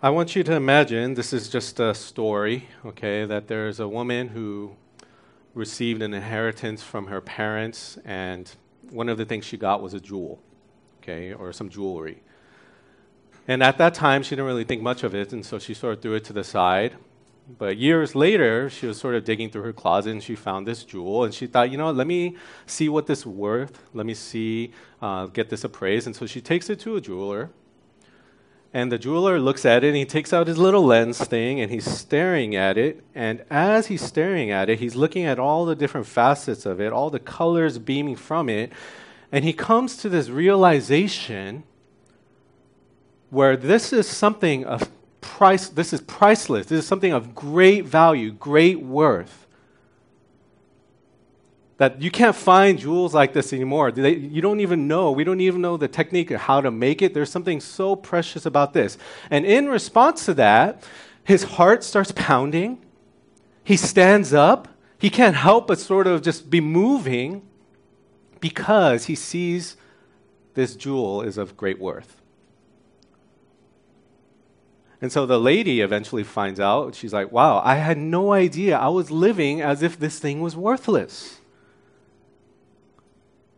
I want you to imagine this is just a story, okay, that there's a woman who received an inheritance from her parents, and one of the things she got was a jewel, okay, or some jewelry. And at that time, she didn't really think much of it, and so she sort of threw it to the side. But years later, she was sort of digging through her closet and she found this jewel. And she thought, you know, let me see what this is worth. Let me see, uh, get this appraised. And so she takes it to a jeweler and the jeweler looks at it and he takes out his little lens thing and he's staring at it. And as he's staring at it, he's looking at all the different facets of it, all the colors beaming from it. And he comes to this realization where this is something of price, this is priceless. This is something of great value, great worth that you can't find jewels like this anymore. They, you don't even know. We don't even know the technique of how to make it. There's something so precious about this. And in response to that, his heart starts pounding. He stands up. He can't help but sort of just be moving because he sees this jewel is of great worth. And so the lady eventually finds out. She's like, wow, I had no idea. I was living as if this thing was worthless.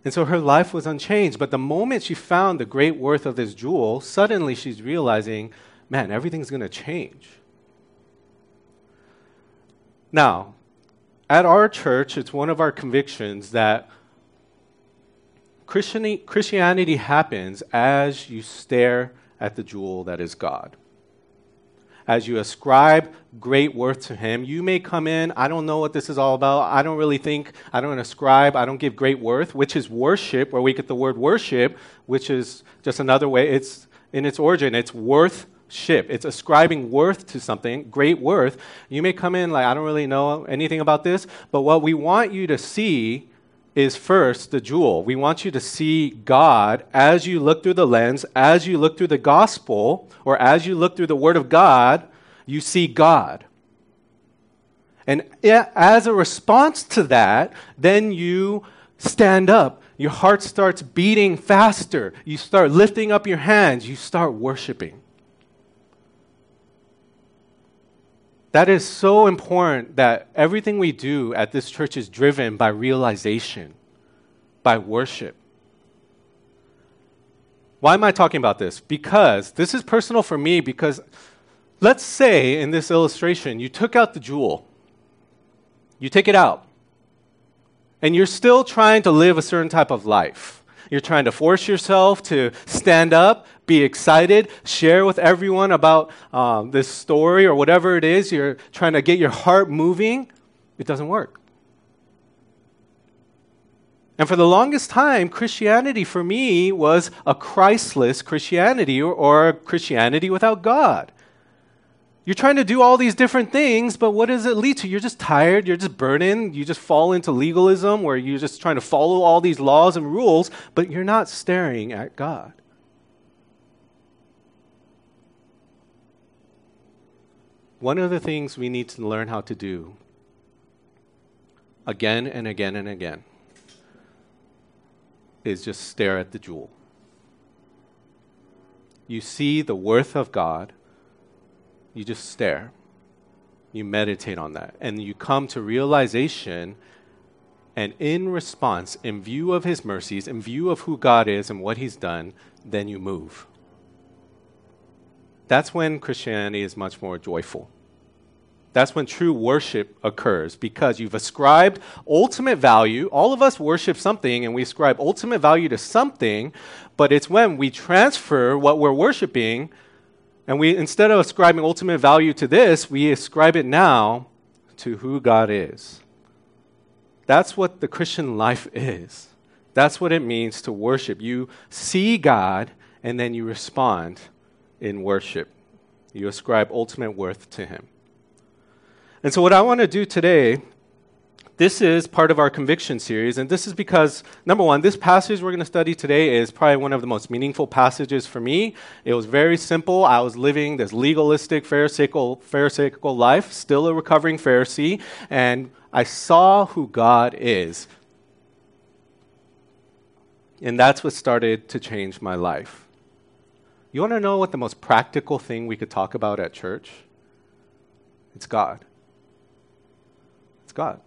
And so her life was unchanged. But the moment she found the great worth of this jewel, suddenly she's realizing, man, everything's going to change. Now, at our church, it's one of our convictions that Christianity happens as you stare at the jewel that is God as you ascribe great worth to Him. You may come in, I don't know what this is all about. I don't really think, I don't ascribe, I don't give great worth, which is worship, where we get the word worship, which is just another way. It's in its origin, it's worth ship. It's ascribing worth to something, great worth. You may come in like, I don't really know anything about this, but what we want you to see is first the jewel. We want you to see God as you look through the lens, as you look through the gospel, or as you look through the Word of God, you see God. And as a response to that, then you stand up. Your heart starts beating faster. You start lifting up your hands. You start worshiping. That is so important that everything we do at this church is driven by realization, by worship. Why am I talking about this? Because this is personal for me because let's say in this illustration you took out the jewel. You take it out. And you're still trying to live a certain type of life. You're trying to force yourself to stand up, be excited, share with everyone about um, this story or whatever it is. You're trying to get your heart moving. It doesn't work. And for the longest time, Christianity for me was a Christless Christianity or, or Christianity without God. You're trying to do all these different things, but what does it lead to? You're just tired, you're just burdened, you just fall into legalism where you're just trying to follow all these laws and rules, but you're not staring at God. One of the things we need to learn how to do again and again and again is just stare at the jewel. You see the worth of God you just stare. You meditate on that. And you come to realization. And in response, in view of his mercies, in view of who God is and what he's done, then you move. That's when Christianity is much more joyful. That's when true worship occurs because you've ascribed ultimate value. All of us worship something and we ascribe ultimate value to something, but it's when we transfer what we're worshiping and we, instead of ascribing ultimate value to this, we ascribe it now to who God is. That's what the Christian life is. That's what it means to worship. You see God and then you respond in worship. You ascribe ultimate worth to Him. And so, what I want to do today this is part of our conviction series, and this is because, number one, this passage we're going to study today is probably one of the most meaningful passages for me. It was very simple. I was living this legalistic, Pharisaical, Pharisaical life, still a recovering Pharisee, and I saw who God is. And that's what started to change my life. You want to know what the most practical thing we could talk about at church? It's God. It's God.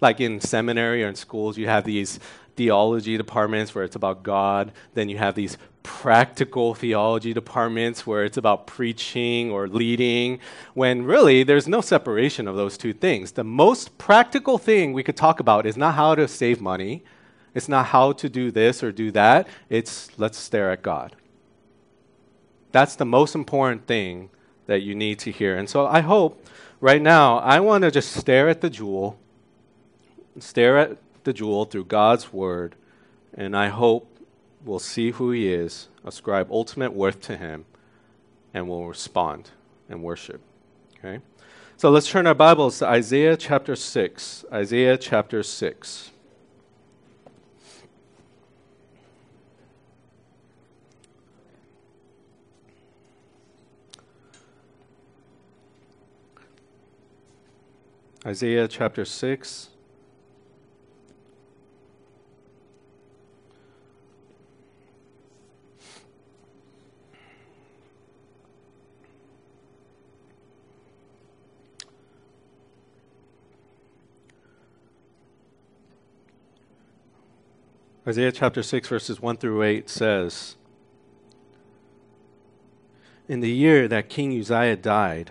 Like in seminary or in schools, you have these theology departments where it's about God. Then you have these practical theology departments where it's about preaching or leading, when really there's no separation of those two things. The most practical thing we could talk about is not how to save money, it's not how to do this or do that, it's let's stare at God. That's the most important thing that you need to hear. And so I hope right now, I want to just stare at the jewel, stare at the jewel through God's word, and I hope we'll see who He is, ascribe ultimate worth to Him, and we'll respond and worship. Okay? So let's turn our Bibles to Isaiah chapter 6. Isaiah chapter 6. Isaiah chapter 6. Isaiah chapter 6, verses 1 through 8 says In the year that King Uzziah died,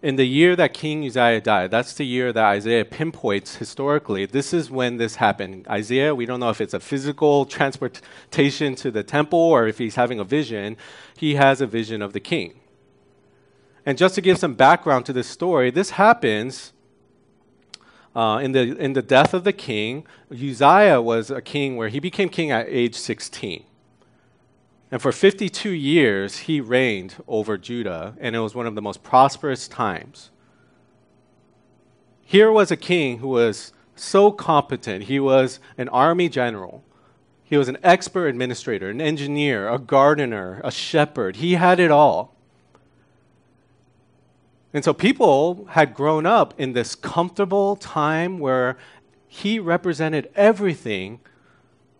in the year that King Uzziah died, that's the year that Isaiah pinpoints historically. This is when this happened. Isaiah, we don't know if it's a physical transportation to the temple or if he's having a vision. He has a vision of the king. And just to give some background to this story, this happens uh, in, the, in the death of the king. Uzziah was a king where he became king at age 16. And for 52 years, he reigned over Judah, and it was one of the most prosperous times. Here was a king who was so competent. He was an army general, he was an expert administrator, an engineer, a gardener, a shepherd. He had it all. And so people had grown up in this comfortable time where he represented everything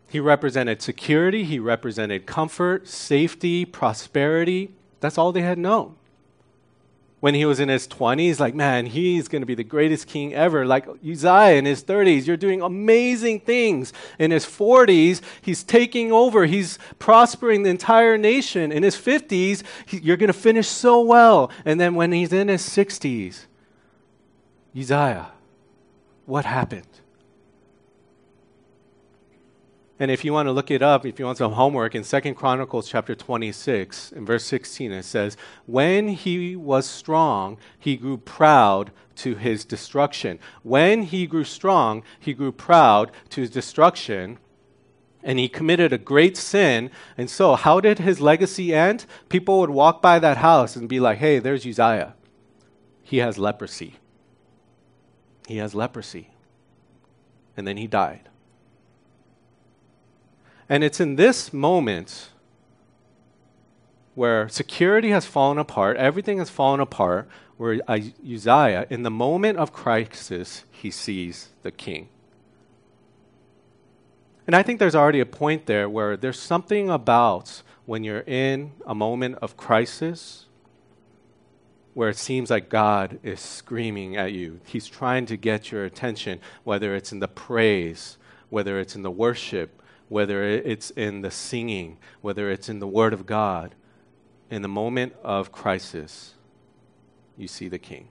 he represented security, he represented comfort, safety, prosperity. That's all they had known. When he was in his 20s, like, man, he's going to be the greatest king ever. Like Uzziah in his 30s, you're doing amazing things. In his 40s, he's taking over, he's prospering the entire nation. In his 50s, he, you're going to finish so well. And then when he's in his 60s, Uzziah, what happened? And if you want to look it up, if you want some homework, in Second Chronicles chapter 26, in verse 16, it says, When he was strong, he grew proud to his destruction. When he grew strong, he grew proud to his destruction. And he committed a great sin. And so, how did his legacy end? People would walk by that house and be like, hey, there's Uzziah. He has leprosy. He has leprosy. And then he died. And it's in this moment where security has fallen apart, everything has fallen apart, where Uzziah, in the moment of crisis, he sees the king. And I think there's already a point there where there's something about when you're in a moment of crisis where it seems like God is screaming at you. He's trying to get your attention, whether it's in the praise, whether it's in the worship, whether it's in the singing, whether it's in the Word of God. In the moment of crisis, you see the King.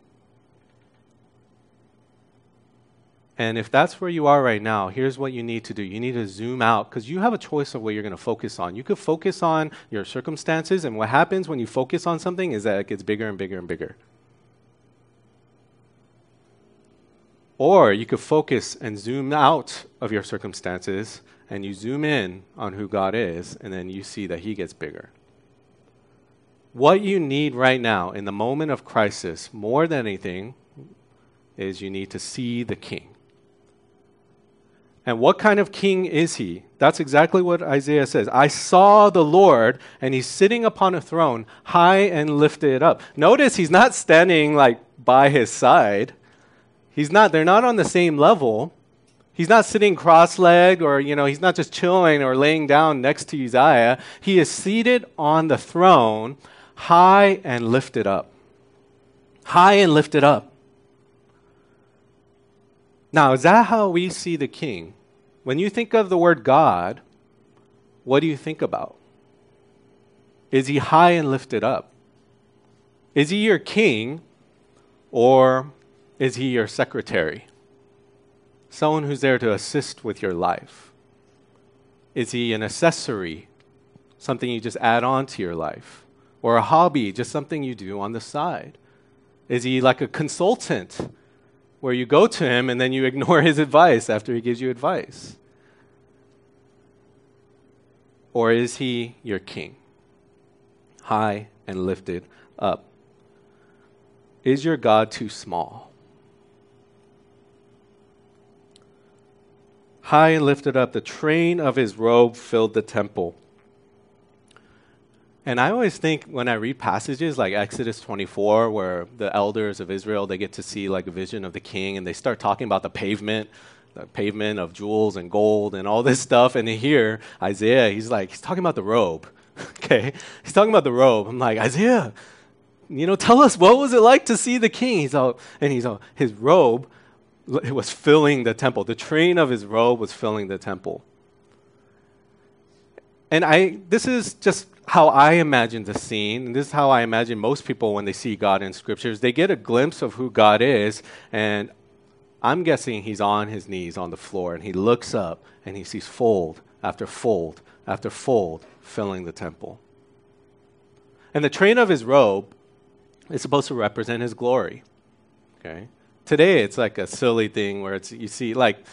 And if that's where you are right now, here's what you need to do. You need to zoom out because you have a choice of what you're going to focus on. You could focus on your circumstances, and what happens when you focus on something is that it gets bigger and bigger and bigger. Or you could focus and zoom out of your circumstances and you zoom in on who God is, and then you see that He gets bigger. What you need right now in the moment of crisis, more than anything, is you need to see the King. And what kind of king is he? That's exactly what Isaiah says. I saw the Lord, and he's sitting upon a throne, high and lifted up. Notice he's not standing like by his side. He's not, they're not on the same level. He's not sitting cross legged or, you know, he's not just chilling or laying down next to Uzziah. He is seated on the throne, high and lifted up. High and lifted up. Now, is that how we see the king? When you think of the word God, what do you think about? Is he high and lifted up? Is he your king or is he your secretary? Someone who's there to assist with your life? Is he an accessory, something you just add on to your life? Or a hobby, just something you do on the side? Is he like a consultant where you go to him and then you ignore his advice after he gives you advice? Or is he your king, high and lifted up? Is your God too small? High and lifted up, the train of his robe filled the temple. And I always think when I read passages like Exodus 24, where the elders of Israel they get to see like a vision of the king, and they start talking about the pavement, the pavement of jewels and gold and all this stuff. And here Isaiah, he's like he's talking about the robe. okay, he's talking about the robe. I'm like Isaiah, you know, tell us what was it like to see the king? He's all, and he's all, his robe it was filling the temple. The train of his robe was filling the temple. And I, this is just how I imagine the scene, and this is how I imagine most people when they see God in scriptures. They get a glimpse of who God is, and I'm guessing he's on his knees on the floor, and he looks up and he sees fold after fold after fold filling the temple. And the train of his robe is supposed to represent his glory. Okay? Today it's like a silly thing where it's you see like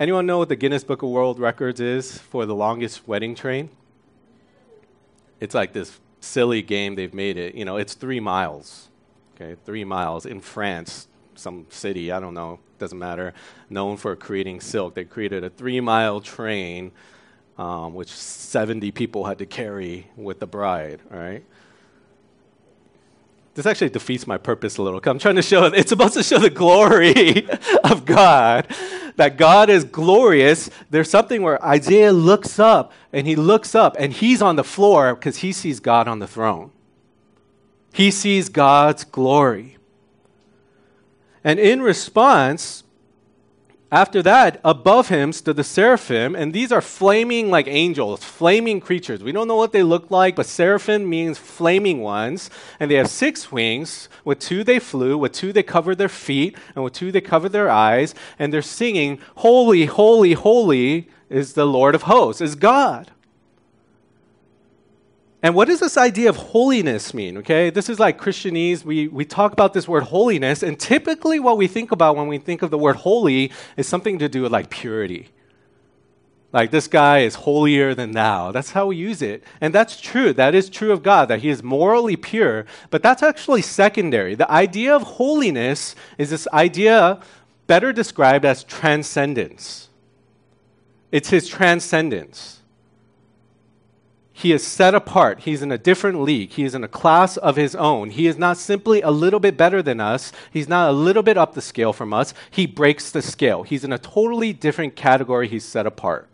anyone know what the Guinness Book of World Records is for the longest wedding train? it's like this silly game they've made it. You know, it's three miles. Okay, three miles in France, some city, I don't know, doesn't matter, known for creating silk. They created a three mile train, um, which 70 people had to carry with the bride, right? This actually defeats my purpose a little. I'm trying to show, it's supposed to show the glory of God that God is glorious, there's something where Isaiah looks up and he looks up and he's on the floor because he sees God on the throne. He sees God's glory. And in response, after that, above him stood the seraphim, and these are flaming like angels, flaming creatures. We don't know what they look like, but seraphim means flaming ones. And they have six wings. With two they flew, with two they covered their feet, and with two they covered their eyes. And they're singing, Holy, holy, holy is the Lord of hosts, is God. And what does this idea of holiness mean? Okay, this is like Christianese. We, we talk about this word holiness, and typically what we think about when we think of the word holy is something to do with like purity. Like this guy is holier than thou. That's how we use it. And that's true. That is true of God, that he is morally pure. But that's actually secondary. The idea of holiness is this idea better described as transcendence. It's his transcendence. He is set apart. He's in a different league. He is in a class of his own. He is not simply a little bit better than us. He's not a little bit up the scale from us. He breaks the scale. He's in a totally different category. He's set apart.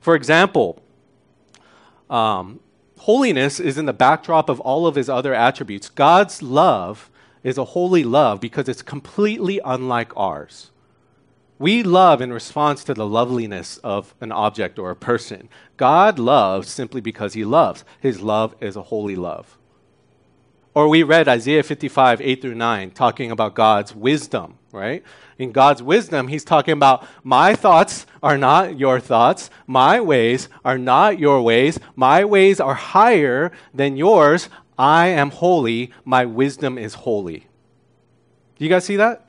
For example, um, holiness is in the backdrop of all of his other attributes. God's love is a holy love because it's completely unlike ours. We love in response to the loveliness of an object or a person. God loves simply because he loves. His love is a holy love. Or we read Isaiah 55, 8 through 9, talking about God's wisdom, right? In God's wisdom, he's talking about my thoughts are not your thoughts, my ways are not your ways, my ways are higher than yours. I am holy, my wisdom is holy. Do you guys see that?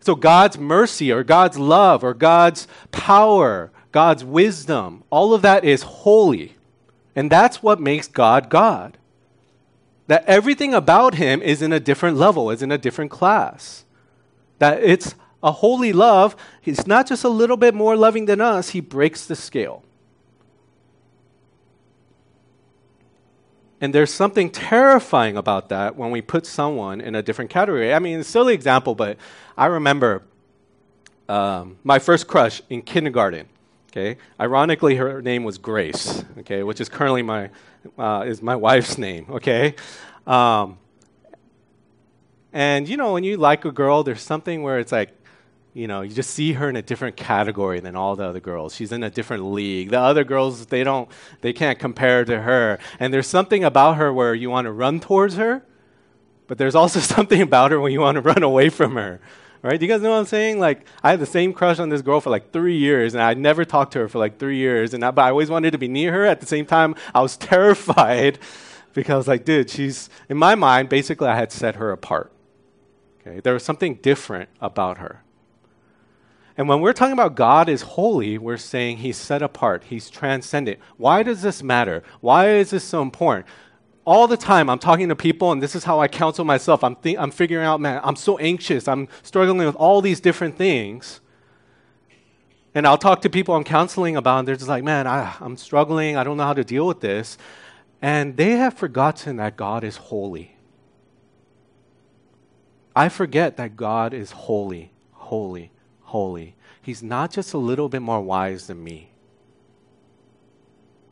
So, God's mercy or God's love or God's power, God's wisdom, all of that is holy. And that's what makes God God that everything about him is in a different level, is in a different class. That it's a holy love. He's not just a little bit more loving than us, he breaks the scale. And there's something terrifying about that when we put someone in a different category. I mean, a silly example, but I remember um, my first crush in kindergarten. Okay, ironically, her name was Grace. Okay, which is currently my uh, is my wife's name. Okay, um, and you know when you like a girl, there's something where it's like, you know, you just see her in a different category than all the other girls. She's in a different league. The other girls, they don't, they can't compare to her. And there's something about her where you want to run towards her, but there's also something about her when you want to run away from her right? Do you guys know what I'm saying? Like, I had the same crush on this girl for like three years, and I never talked to her for like three years, and I, but I always wanted to be near her. At the same time, I was terrified because like, dude, she's in my mind. Basically, I had set her apart. Okay, there was something different about her. And when we're talking about God is holy, we're saying He's set apart, He's transcendent. Why does this matter? Why is this so important? all the time I'm talking to people, and this is how I counsel myself. I'm, th- I'm figuring out, man, I'm so anxious. I'm struggling with all these different things. And I'll talk to people I'm counseling about, and they're just like, man, I, I'm struggling. I don't know how to deal with this. And they have forgotten that God is holy. I forget that God is holy, holy, holy. He's not just a little bit more wise than me,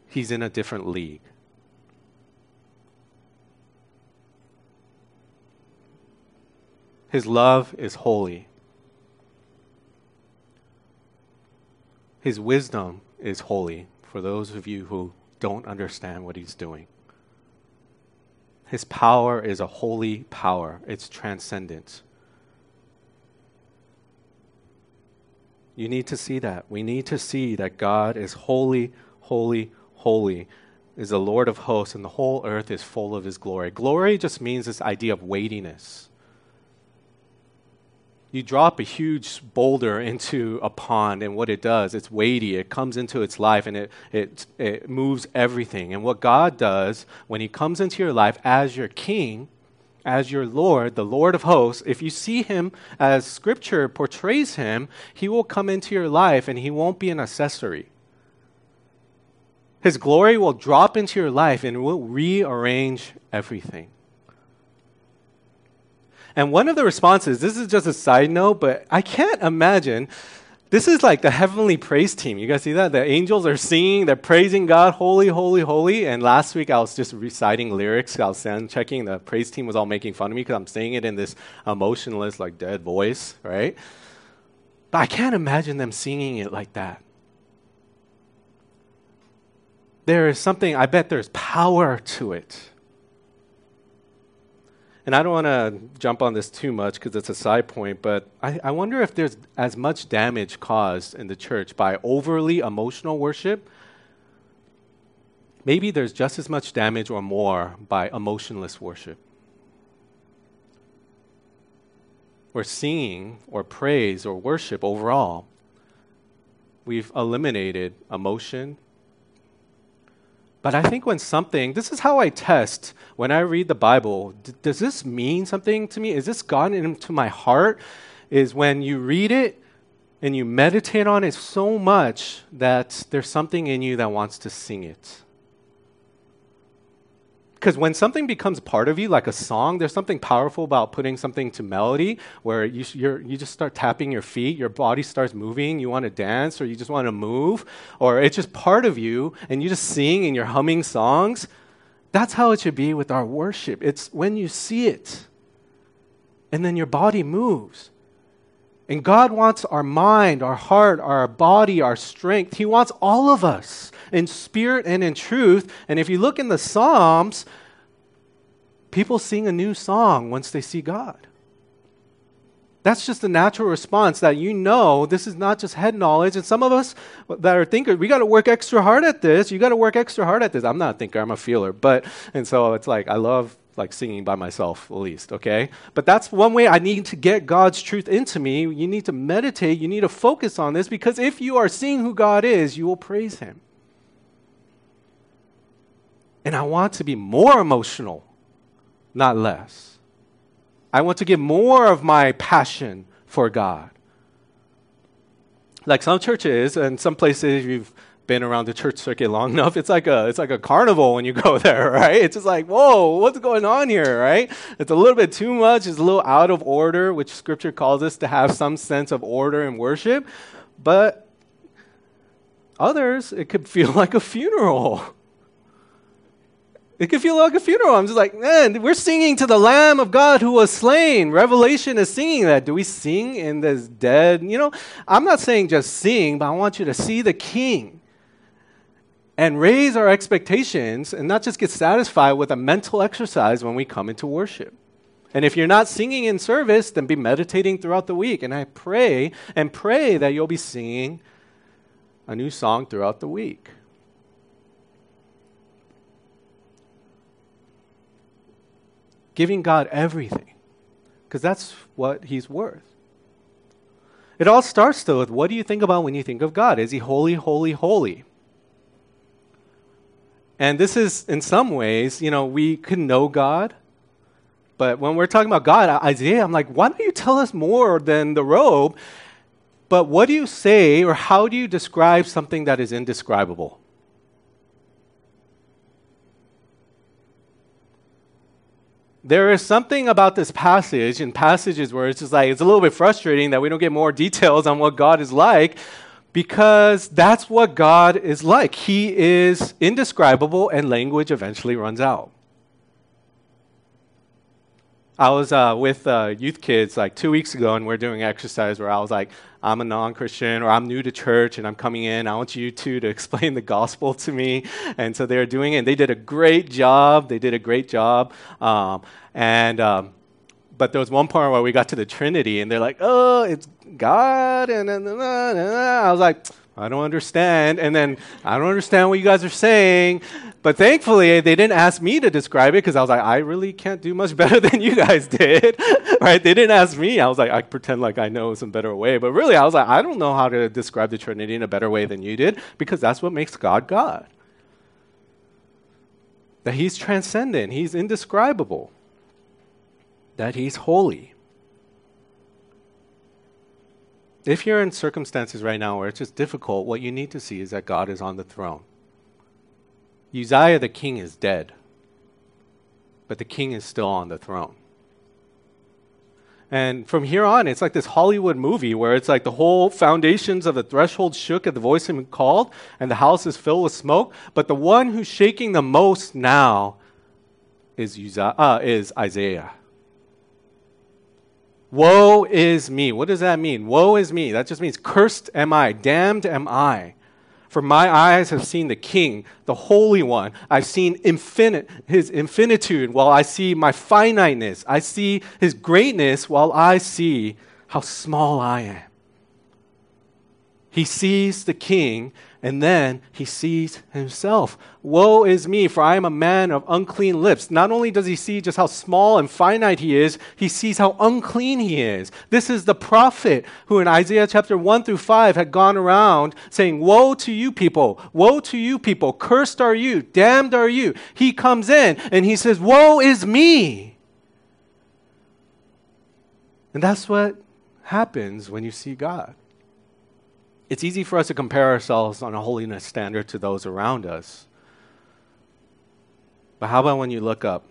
He's in a different league. His love is holy. His wisdom is holy for those of you who don't understand what he's doing. His power is a holy power, it's transcendent. You need to see that. We need to see that God is holy, holy, holy, is the Lord of hosts, and the whole earth is full of his glory. Glory just means this idea of weightiness you drop a huge boulder into a pond, and what it does, it's weighty. It comes into its life and it, it, it moves everything. And what God does when He comes into your life as your king, as your Lord, the Lord of hosts, if you see Him as Scripture portrays Him, He will come into your life and He won't be an accessory. His glory will drop into your life and will rearrange everything. And one of the responses, this is just a side note, but I can't imagine. This is like the heavenly praise team. You guys see that? The angels are singing, they're praising God, holy, holy, holy. And last week I was just reciting lyrics. I was sound checking. The praise team was all making fun of me because I'm saying it in this emotionless, like dead voice, right? But I can't imagine them singing it like that. There is something, I bet there's power to it. And I don't want to jump on this too much because it's a side point, but I, I wonder if there's as much damage caused in the church by overly emotional worship. Maybe there's just as much damage or more by emotionless worship. Or singing or praise or worship overall, we've eliminated emotion but I think when something, this is how I test when I read the Bible. D- does this mean something to me? Is this gone into my heart? Is when you read it and you meditate on it so much that there's something in you that wants to sing it. Because when something becomes part of you, like a song, there's something powerful about putting something to melody where you, you just start tapping your feet, your body starts moving, you want to dance, or you just want to move, or it's just part of you, and you just sing and you're humming songs. That's how it should be with our worship. It's when you see it, and then your body moves. And God wants our mind, our heart, our body, our strength. He wants all of us in spirit and in truth. And if you look in the Psalms, people sing a new song once they see God. That's just a natural response that you know this is not just head knowledge. And some of us that are thinkers, we got to work extra hard at this. You got to work extra hard at this. I'm not a thinker, I'm a feeler. But, and so it's like, I love like singing by myself, at least, okay? But that's one way I need to get God's truth into me. You need to meditate, you need to focus on this because if you are seeing who God is, you will praise Him. And I want to be more emotional, not less. I want to give more of my passion for God. Like some churches and some places you've been around the church circuit long enough, it's like a it's like a carnival when you go there, right? It's just like, whoa, what's going on here, right? It's a little bit too much, it's a little out of order, which scripture calls us to have some sense of order and worship. But others, it could feel like a funeral. It could feel like a funeral. I'm just like, man, we're singing to the Lamb of God who was slain. Revelation is singing that. Do we sing in this dead? You know, I'm not saying just sing, but I want you to see the King and raise our expectations and not just get satisfied with a mental exercise when we come into worship. And if you're not singing in service, then be meditating throughout the week. And I pray and pray that you'll be singing a new song throughout the week. Giving God everything, because that's what He's worth. It all starts, though, with what do you think about when you think of God? Is He holy, holy, holy? And this is, in some ways, you know, we can know God. But when we're talking about God, Isaiah, I'm like, why don't you tell us more than the robe? But what do you say or how do you describe something that is indescribable? There is something about this passage and passages where it's just like, it's a little bit frustrating that we don't get more details on what God is like because that's what God is like. He is indescribable, and language eventually runs out. I was uh, with uh, youth kids like two weeks ago, and we are doing exercise where I was like, I'm a non Christian or I'm new to church and I'm coming in. I want you two to explain the gospel to me. And so they're doing it, and they did a great job. They did a great job. Um, and um, but there was one part where we got to the Trinity, and they're like, "Oh, it's God," and then I was like, "I don't understand." And then I don't understand what you guys are saying. But thankfully, they didn't ask me to describe it because I was like, I really can't do much better than you guys did, right? They didn't ask me. I was like, I pretend like I know some better way. But really, I was like, I don't know how to describe the Trinity in a better way than you did because that's what makes God God. That He's transcendent, He's indescribable that He's holy. If you're in circumstances right now where it's just difficult, what you need to see is that God is on the throne. Uzziah the king is dead, but the king is still on the throne. And from here on, it's like this Hollywood movie where it's like the whole foundations of the threshold shook at the voice him called, and the house is filled with smoke. But the one who's shaking the most now is, Uzziah, uh, is Isaiah. Woe is me. What does that mean? Woe is me. That just means cursed am I, damned am I. For my eyes have seen the King, the Holy One. I've seen infinite, his infinitude while I see my finiteness. I see his greatness while I see how small I am. He sees the King and then he sees himself. Woe is me, for I am a man of unclean lips. Not only does he see just how small and finite he is, he sees how unclean he is. This is the prophet who in Isaiah chapter 1 through 5 had gone around saying, Woe to you people! Woe to you people! Cursed are you! Damned are you! He comes in and he says, Woe is me! And that's what happens when you see God it's easy for us to compare ourselves on a holiness standard to those around us. But how about when you look up?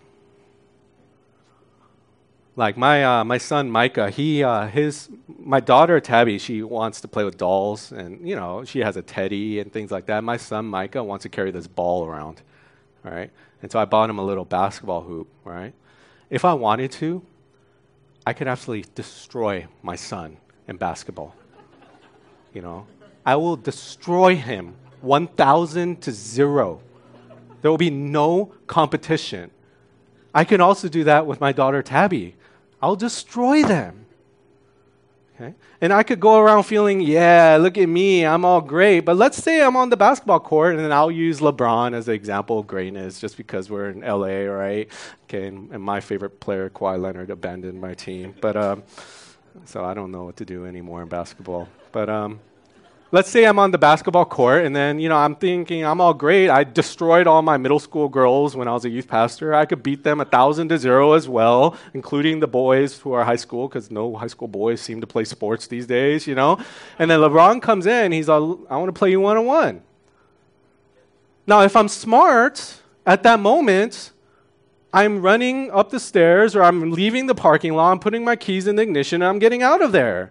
Like my uh, my son Micah, he uh, his my daughter Tabby, she wants to play with dolls, and you know she has a teddy and things like that. My son Micah wants to carry this ball around, right? And so I bought him a little basketball hoop, right? If I wanted to, I could absolutely destroy my son in basketball. You know, I will destroy him 1,000 to zero. There will be no competition. I can also do that with my daughter Tabby. I'll destroy them. Okay? And I could go around feeling, yeah, look at me, I'm all great. But let's say I'm on the basketball court, and then I'll use LeBron as an example of greatness just because we're in LA, right? Okay, and, and my favorite player, Kawhi Leonard, abandoned my team. But um, so I don't know what to do anymore in basketball. But um, let's say I'm on the basketball court and then, you know, I'm thinking I'm all great. I destroyed all my middle school girls when I was a youth pastor. I could beat them a thousand to zero as well, including the boys who are high school, because no high school boys seem to play sports these days, you know. And then LeBron comes in, he's all, I want to play you one on one. Now, if I'm smart at that moment, I'm running up the stairs or I'm leaving the parking lot, I'm putting my keys in the ignition, and I'm getting out of there.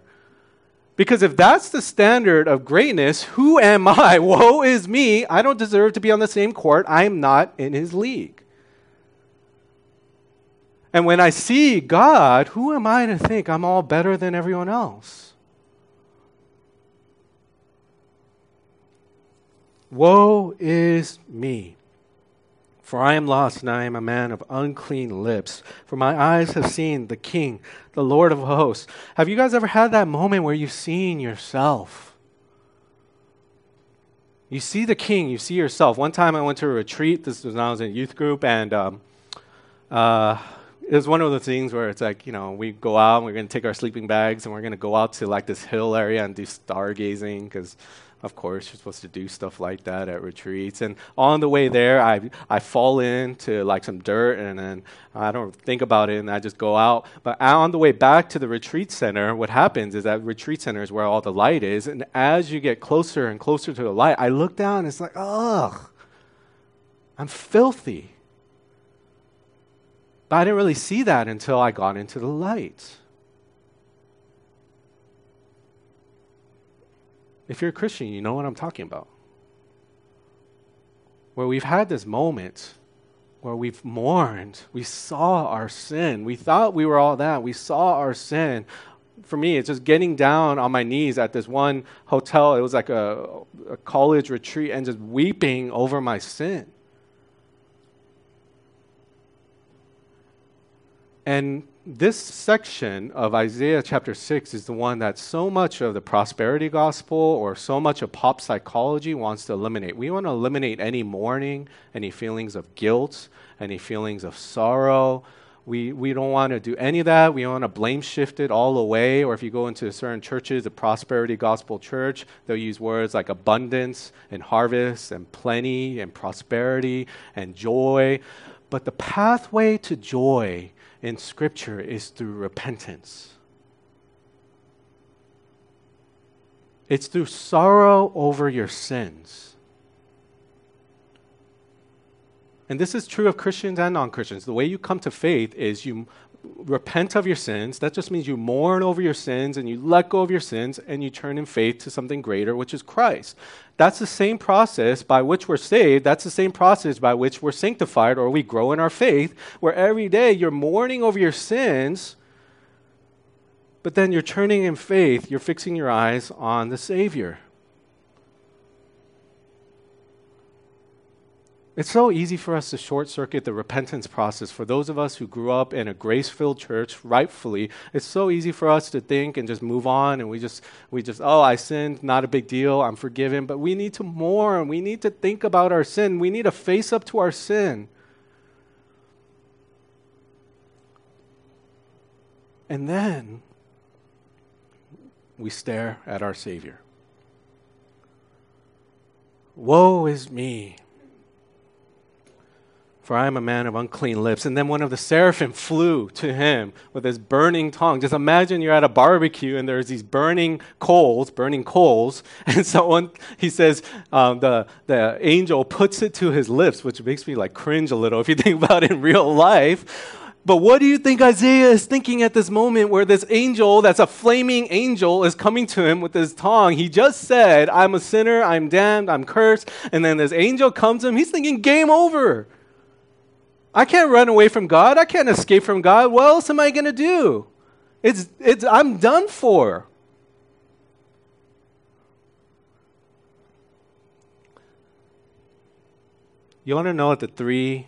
Because if that's the standard of greatness, who am I? Woe is me. I don't deserve to be on the same court. I'm not in his league. And when I see God, who am I to think I'm all better than everyone else? Woe is me. For I am lost, and I am a man of unclean lips. For my eyes have seen the King, the Lord of hosts. Have you guys ever had that moment where you've seen yourself? You see the King, you see yourself. One time I went to a retreat. This was when I was in a youth group, and um, uh, it was one of the things where it's like, you know, we go out and we're going to take our sleeping bags and we're going to go out to like this hill area and do stargazing because of course, you're supposed to do stuff like that at retreats. And on the way there, I, I fall into like some dirt and then I don't think about it and I just go out. But on the way back to the retreat center, what happens is that retreat center is where all the light is. And as you get closer and closer to the light, I look down and it's like, ugh, I'm filthy. But I didn't really see that until I got into the light. If you're a Christian, you know what I'm talking about. Where we've had this moment where we've mourned, we saw our sin. We thought we were all that. We saw our sin. For me, it's just getting down on my knees at this one hotel. It was like a, a college retreat and just weeping over my sin. And this section of Isaiah chapter 6 is the one that so much of the prosperity gospel or so much of pop psychology wants to eliminate. We want to eliminate any mourning, any feelings of guilt, any feelings of sorrow. We, we don't want to do any of that. We want to blame shift it all away. Or if you go into certain churches, the prosperity gospel church, they'll use words like abundance and harvest and plenty and prosperity and joy. But the pathway to joy in Scripture is through repentance. It's through sorrow over your sins. And this is true of Christians and non Christians. The way you come to faith is you repent of your sins. That just means you mourn over your sins and you let go of your sins and you turn in faith to something greater, which is Christ. That's the same process by which we're saved. That's the same process by which we're sanctified or we grow in our faith, where every day you're mourning over your sins, but then you're turning in faith, you're fixing your eyes on the Savior. It's so easy for us to short circuit the repentance process. For those of us who grew up in a grace filled church, rightfully, it's so easy for us to think and just move on and we just, we just, oh, I sinned, not a big deal, I'm forgiven. But we need to mourn. We need to think about our sin. We need to face up to our sin. And then we stare at our Savior. Woe is me for I am a man of unclean lips. And then one of the seraphim flew to him with his burning tongue. Just imagine you're at a barbecue and there's these burning coals, burning coals, and so on, he says, um, the, the angel puts it to his lips, which makes me like cringe a little if you think about it in real life. But what do you think Isaiah is thinking at this moment where this angel, that's a flaming angel, is coming to him with his tongue? He just said, I'm a sinner, I'm damned, I'm cursed. And then this angel comes to him. He's thinking, game over. I can't run away from God. I can't escape from God. What else am I going to do? It's, it's, I'm done for. You want to know what the three,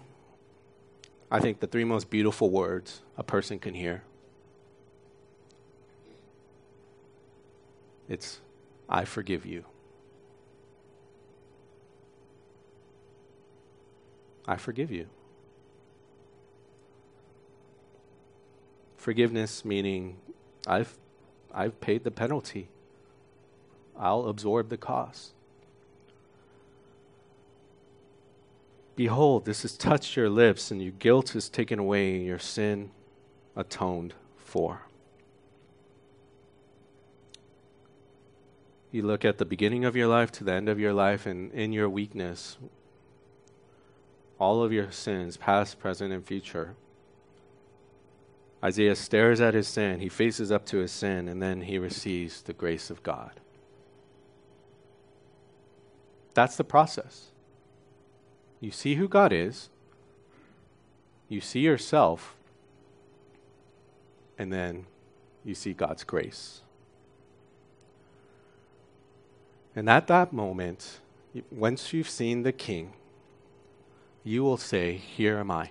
I think, the three most beautiful words a person can hear? It's, I forgive you. I forgive you. Forgiveness meaning I've, I've paid the penalty. I'll absorb the cost. Behold, this has touched your lips, and your guilt is taken away, and your sin atoned for. You look at the beginning of your life to the end of your life, and in your weakness, all of your sins, past, present, and future, Isaiah stares at his sin, he faces up to his sin, and then he receives the grace of God. That's the process. You see who God is, you see yourself, and then you see God's grace. And at that moment, once you've seen the King, you will say, Here am I,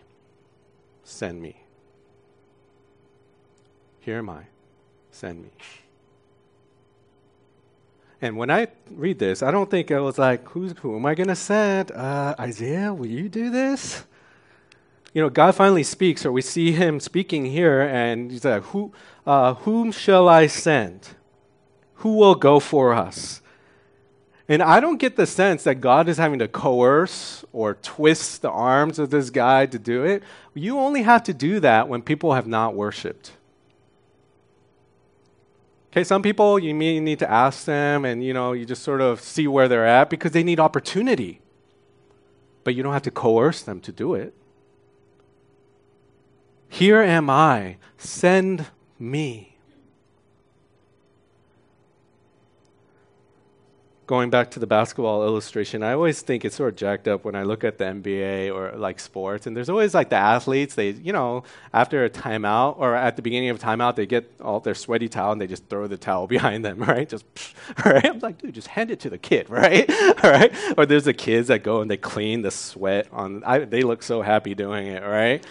send me. Here am I. Send me. And when I read this, I don't think I was like, Who's, who am I going to send? Uh, Isaiah, will you do this? You know, God finally speaks, or we see him speaking here, and he's like, Who, uh, Whom shall I send? Who will go for us? And I don't get the sense that God is having to coerce or twist the arms of this guy to do it. You only have to do that when people have not worshiped. Okay, some people you may need to ask them and you know, you just sort of see where they're at because they need opportunity. But you don't have to coerce them to do it. Here am I, send me. Going back to the basketball illustration, I always think it's sort of jacked up when I look at the NBA or like sports, and there's always like the athletes. They, you know, after a timeout or at the beginning of a timeout, they get all their sweaty towel and they just throw the towel behind them, right? Just, right? I'm like, dude, just hand it to the kid, right? all right? Or there's the kids that go and they clean the sweat on. I, they look so happy doing it, right?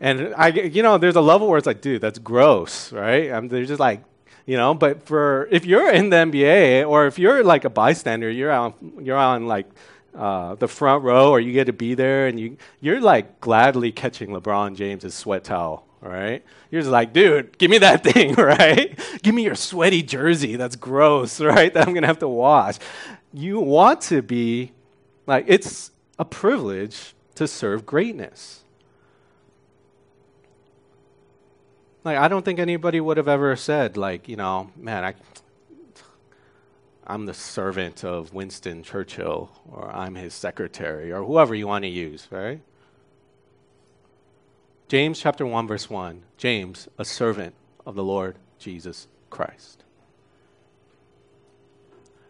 And I, you know, there's a level where it's like, dude, that's gross, right? I'm, they're just like you know but for if you're in the nba or if you're like a bystander you're on you're on like uh, the front row or you get to be there and you you're like gladly catching lebron james's sweat towel right? You're just like dude give me that thing right? Give me your sweaty jersey. That's gross right? That i'm gonna have to wash. You want to be like it's a privilege to serve greatness Like, I don't think anybody would have ever said, like, you know, man, I, I'm the servant of Winston Churchill, or I'm his secretary, or whoever you want to use, right? James chapter 1, verse 1. James, a servant of the Lord Jesus Christ.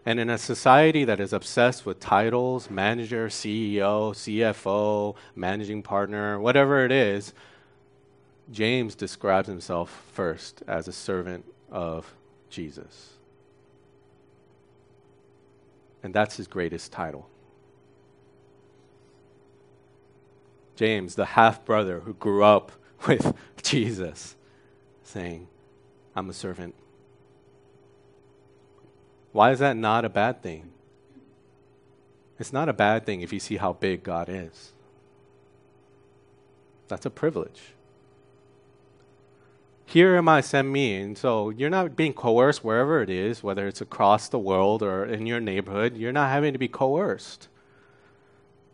And in a society that is obsessed with titles, manager, CEO, CFO, managing partner, whatever it is, James describes himself first as a servant of Jesus. And that's his greatest title. James, the half brother who grew up with Jesus, saying, I'm a servant. Why is that not a bad thing? It's not a bad thing if you see how big God is. That's a privilege. Here am I, send me. And so you're not being coerced wherever it is, whether it's across the world or in your neighborhood. You're not having to be coerced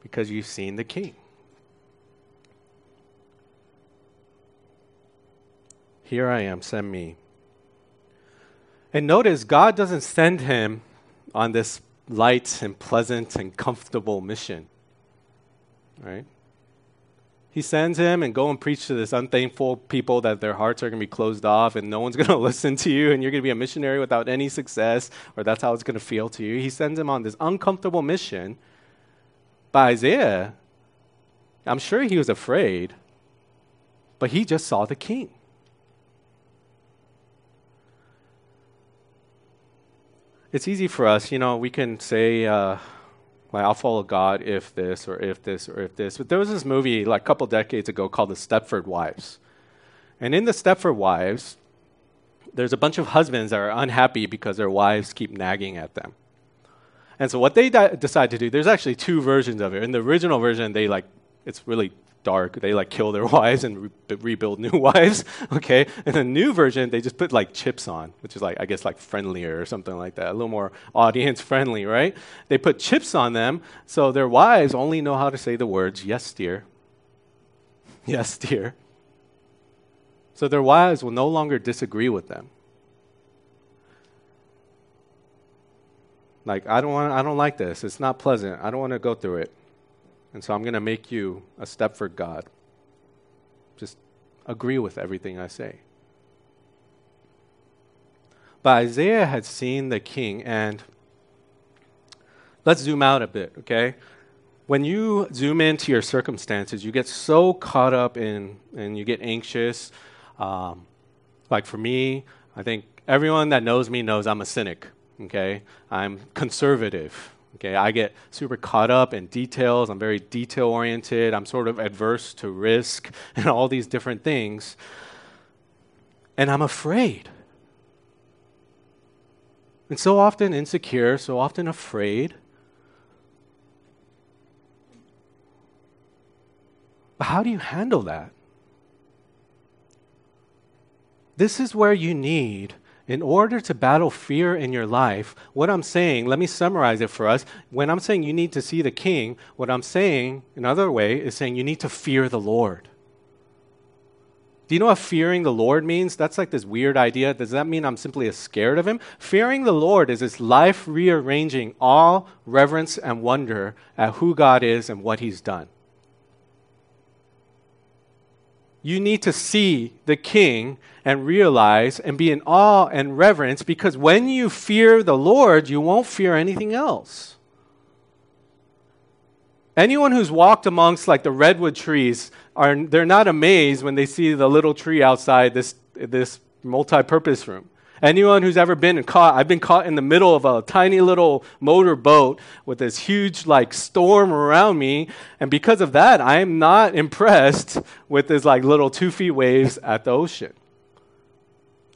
because you've seen the king. Here I am, send me. And notice, God doesn't send him on this light and pleasant and comfortable mission. Right? He sends him and go and preach to this unthankful people that their hearts are going to be closed off and no one's going to listen to you and you're going to be a missionary without any success or that's how it's going to feel to you. He sends him on this uncomfortable mission. By Isaiah, I'm sure he was afraid, but he just saw the king. It's easy for us, you know, we can say, uh, like, I'll follow God if this or if this or if this. But there was this movie like a couple decades ago called The Stepford Wives. And in The Stepford Wives, there's a bunch of husbands that are unhappy because their wives keep nagging at them. And so what they di- decide to do, there's actually two versions of it. In the original version, they like it's really dark. They like kill their wives and re- rebuild new wives. Okay, in the new version, they just put like chips on, which is like I guess like friendlier or something like that, a little more audience friendly, right? They put chips on them, so their wives only know how to say the words "Yes, dear." Yes, dear. So their wives will no longer disagree with them. Like, I don't want I don't like this. It's not pleasant. I don't want to go through it. And so I'm going to make you a Stepford God. Just agree with everything I say. But Isaiah had seen the king, and let's zoom out a bit, okay? when you zoom into your circumstances, you get so caught up in, and you get anxious. Um, like for me, I think everyone that knows me knows I'm a cynic. Okay, I'm conservative. Okay, I get super caught up in details. I'm very detail oriented. I'm sort of adverse to risk and all these different things. And I'm afraid. And so often insecure, so often afraid. But how do you handle that? This is where you need, in order to battle fear in your life, what I'm saying, let me summarize it for us. When I'm saying you need to see the king, what I'm saying, another way, is saying you need to fear the Lord. Do you know what fearing the Lord means? That's like this weird idea. Does that mean I'm simply scared of Him? Fearing the Lord is this life rearranging all reverence, and wonder at who God is and what He's done you need to see the king and realize and be in awe and reverence because when you fear the Lord, you won't fear anything else. Anyone who's walked amongst like the redwood trees are they're not amazed when they see the little tree outside this this multi-purpose room. Anyone who's ever been caught, I've been caught in the middle of a tiny little motor boat with this huge like storm around me, and because of that, I am not impressed with this like little two feet waves at the ocean.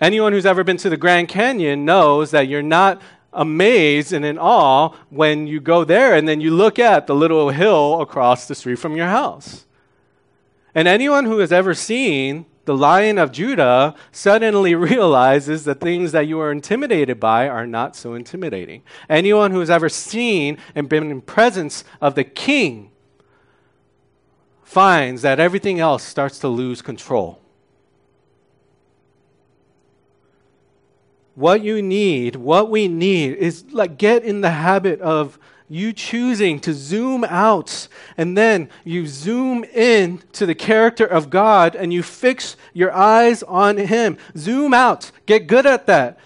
Anyone who's ever been to the Grand Canyon knows that you're not amazed and in awe when you go there and then you look at the little hill across the street from your house. And anyone who has ever seen the lion of Judah suddenly realizes the things that you are intimidated by are not so intimidating. Anyone who has ever seen and been in presence of the king finds that everything else starts to lose control. What you need, what we need is like get in the habit of you choosing to zoom out and then you zoom in to the character of God and you fix your eyes on Him. Zoom out. Get good at that.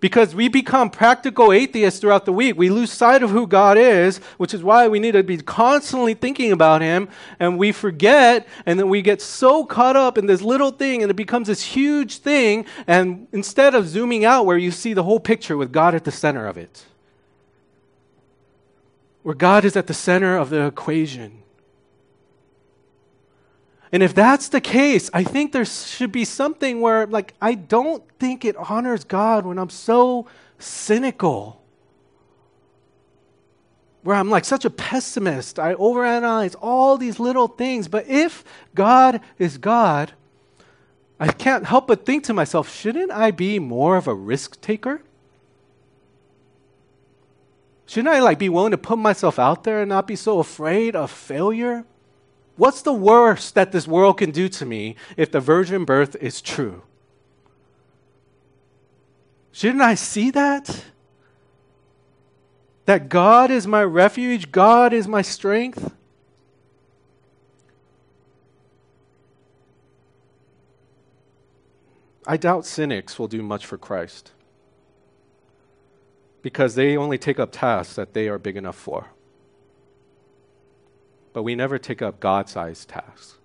Because we become practical atheists throughout the week. We lose sight of who God is, which is why we need to be constantly thinking about Him, and we forget, and then we get so caught up in this little thing, and it becomes this huge thing, and instead of zooming out where you see the whole picture with God at the center of it where God is at the center of the equation. And if that's the case, I think there should be something where, like, I don't think it honors God when I'm so cynical. Where I'm like such a pessimist. I overanalyze all these little things. But if God is God, I can't help but think to myself, shouldn't I be more of a risk taker? Shouldn't I like be willing to put myself out there and not be so afraid of failure? What's the worst that this world can do to me if the virgin birth is true? Shouldn't I see that? That God is my refuge, God is my strength? I doubt cynics will do much for Christ because they only take up tasks that they are big enough for. but we never take up God sized tasks.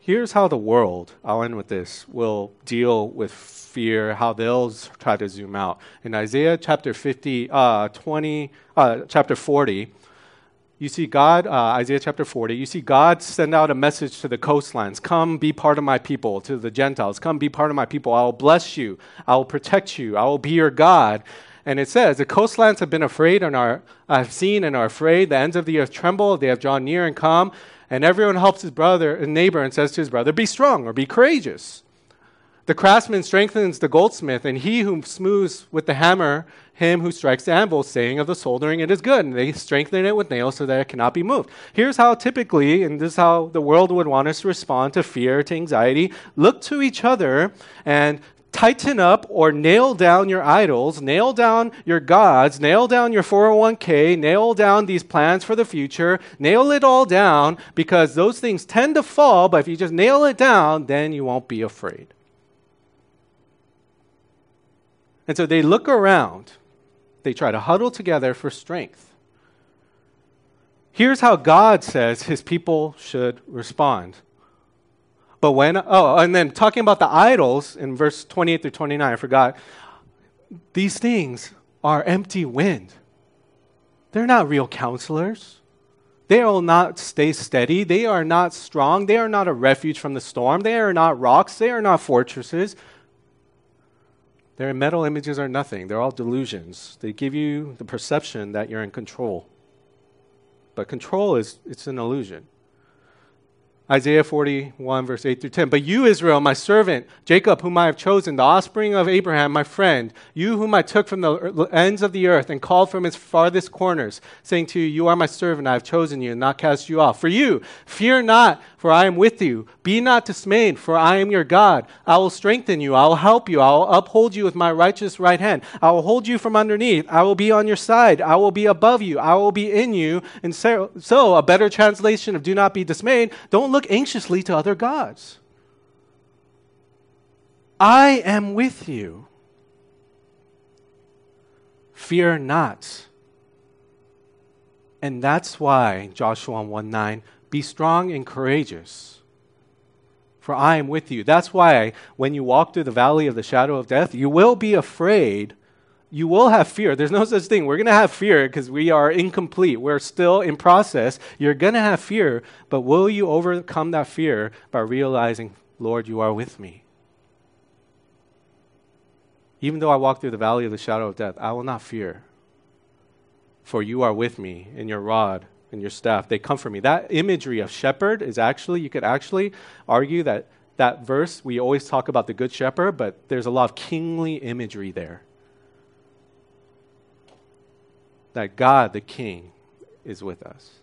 Here's how the world, I'll end with this, will deal with fear, how they'll try to zoom out. In Isaiah chapter 50, uh, 20, uh, chapter 40, you see God, uh, Isaiah chapter 40, you see God send out a message to the coastlands Come be part of my people, to the Gentiles. Come be part of my people. I will bless you. I will protect you. I will be your God. And it says, The coastlands have been afraid and are, have seen and are afraid. The ends of the earth tremble. They have drawn near and come. And everyone helps his brother and neighbor and says to his brother, Be strong or be courageous. The craftsman strengthens the goldsmith, and he who smooths with the hammer him who strikes the anvil, saying of the soldering, It is good. And they strengthen it with nails so that it cannot be moved. Here's how typically, and this is how the world would want us to respond to fear, to anxiety look to each other and tighten up or nail down your idols, nail down your gods, nail down your 401k, nail down these plans for the future, nail it all down because those things tend to fall, but if you just nail it down, then you won't be afraid. And so they look around, they try to huddle together for strength. Here's how God says his people should respond but when, oh, and then talking about the idols in verse 28 through 29, I forgot. These things are empty wind. They're not real counselors. They will not stay steady. They are not strong. They are not a refuge from the storm. They are not rocks. They are not fortresses. Their metal images are nothing. They're all delusions. They give you the perception that you're in control. But control is it's an illusion. Isaiah 41, verse 8 through 10. But you, Israel, my servant, Jacob, whom I have chosen, the offspring of Abraham, my friend, you whom I took from the ends of the earth and called from its farthest corners, saying to you, You are my servant, I have chosen you and not cast you off. For you, fear not, for I am with you. Be not dismayed, for I am your God. I will strengthen you, I will help you, I will uphold you with my righteous right hand. I will hold you from underneath, I will be on your side, I will be above you, I will be in you. And so, so a better translation of do not be dismayed, don't look look anxiously to other gods. I am with you. Fear not. And that's why Joshua 1 9, be strong and courageous, for I am with you. That's why when you walk through the valley of the shadow of death, you will be afraid, you will have fear. There's no such thing. We're going to have fear because we are incomplete. We're still in process. You're going to have fear, but will you overcome that fear by realizing, Lord, you are with me? Even though I walk through the valley of the shadow of death, I will not fear. For you are with me, and your rod and your staff, they comfort me. That imagery of shepherd is actually, you could actually argue that that verse, we always talk about the good shepherd, but there's a lot of kingly imagery there. That God, the King, is with us.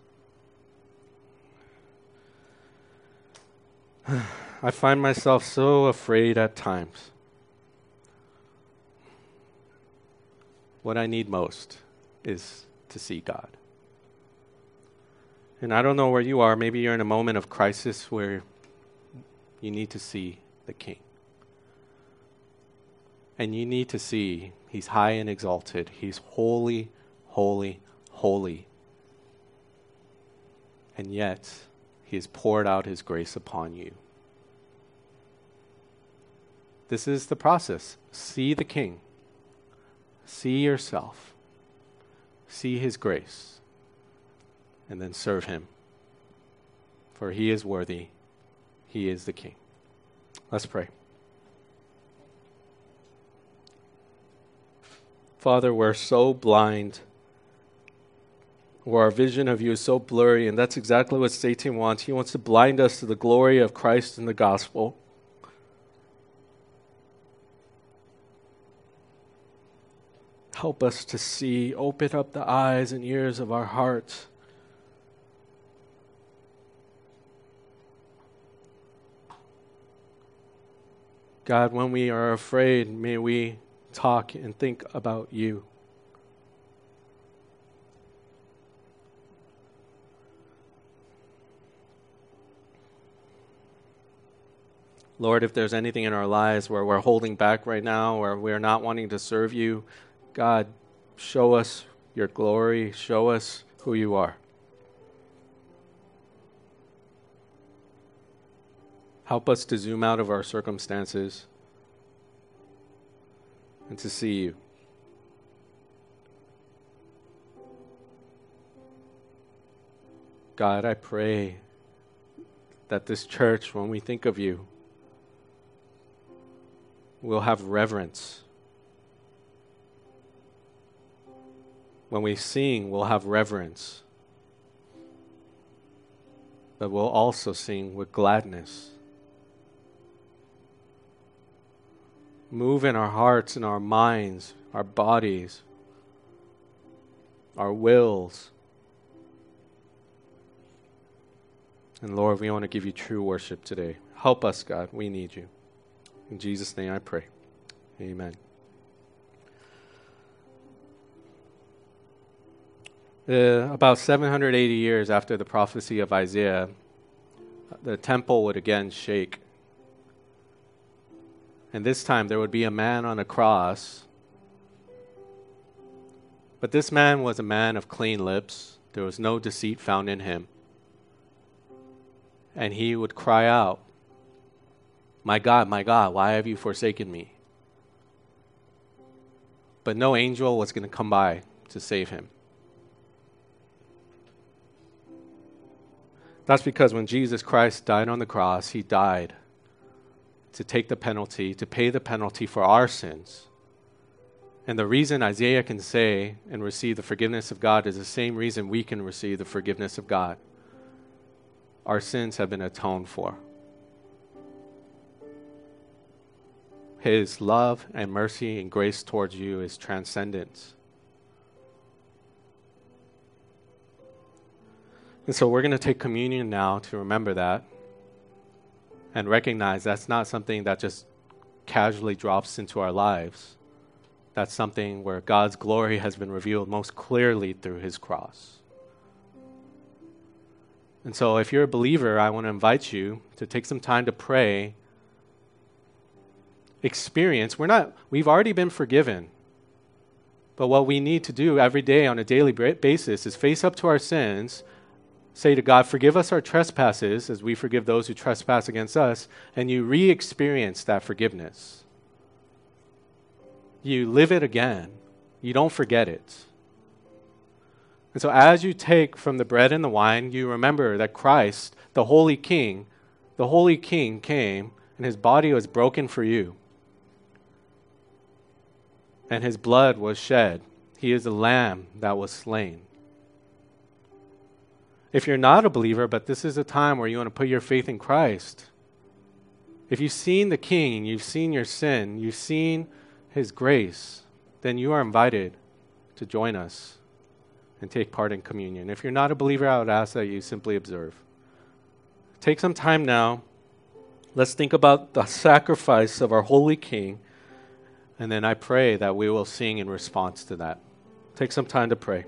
I find myself so afraid at times. What I need most is to see God. And I don't know where you are. Maybe you're in a moment of crisis where you need to see the King. And you need to see He's high and exalted, He's holy holy, holy. And yet, He has poured out His grace upon you. This is the process. See the King, see yourself, see His grace, and then serve Him. For He is worthy, He is the King. Let's pray. Father, we're so blind or our vision of you is so blurry, and that's exactly what Satan wants. He wants to blind us to the glory of Christ and the gospel. Help us to see, open up the eyes and ears of our hearts. God, when we are afraid, may we talk and think about you. Lord, if there's anything in our lives where we're holding back right now or we're not wanting to serve you, God, show us your glory. Show us who you are. Help us to zoom out of our circumstances and to see you. God, I pray that this church, when we think of you, will have reverence. When we sing, we'll have reverence. But we'll also sing with gladness. Move in our hearts and our minds, our bodies, our wills. And Lord, we want to give you true worship today. Help us, God. We need you. In Jesus' name I pray. Amen. Uh, about 780 years after the prophecy of Isaiah, the temple would again shake. And this time there would be a man on a cross. But this man was a man of clean lips, there was no deceit found in him. And he would cry out, My God, my God, why have you forsaken me? But no angel was going to come by to save him. That's because when Jesus Christ died on the cross, he died to take the penalty, to pay the penalty for our sins. And the reason Isaiah can say and receive the forgiveness of God is the same reason we can receive the forgiveness of God. Our sins have been atoned for. His love and mercy and grace towards you is transcendent. And so we're going to take communion now to remember that and recognize that's not something that just casually drops into our lives. That's something where God's glory has been revealed most clearly through his cross. And so, if you're a believer, I want to invite you to take some time to pray. Experience, we're not, we've already been forgiven. But what we need to do every day on a daily basis is face up to our sins say to God, Forgive us our trespasses as we forgive those who trespass against us, and you re experience that forgiveness. You live it again, you don't forget it. And so, as you take from the bread and the wine, you remember that Christ, the Holy King, the Holy King came, and his body was broken for you, and his blood was shed. He is the lamb that was slain. If you're not a believer, but this is a time where you want to put your faith in Christ, if you've seen the King, you've seen your sin, you've seen His grace, then you are invited to join us and take part in communion. If you're not a believer, I would ask that you simply observe. Take some time now. Let's think about the sacrifice of our holy King, and then I pray that we will sing in response to that. Take some time to pray.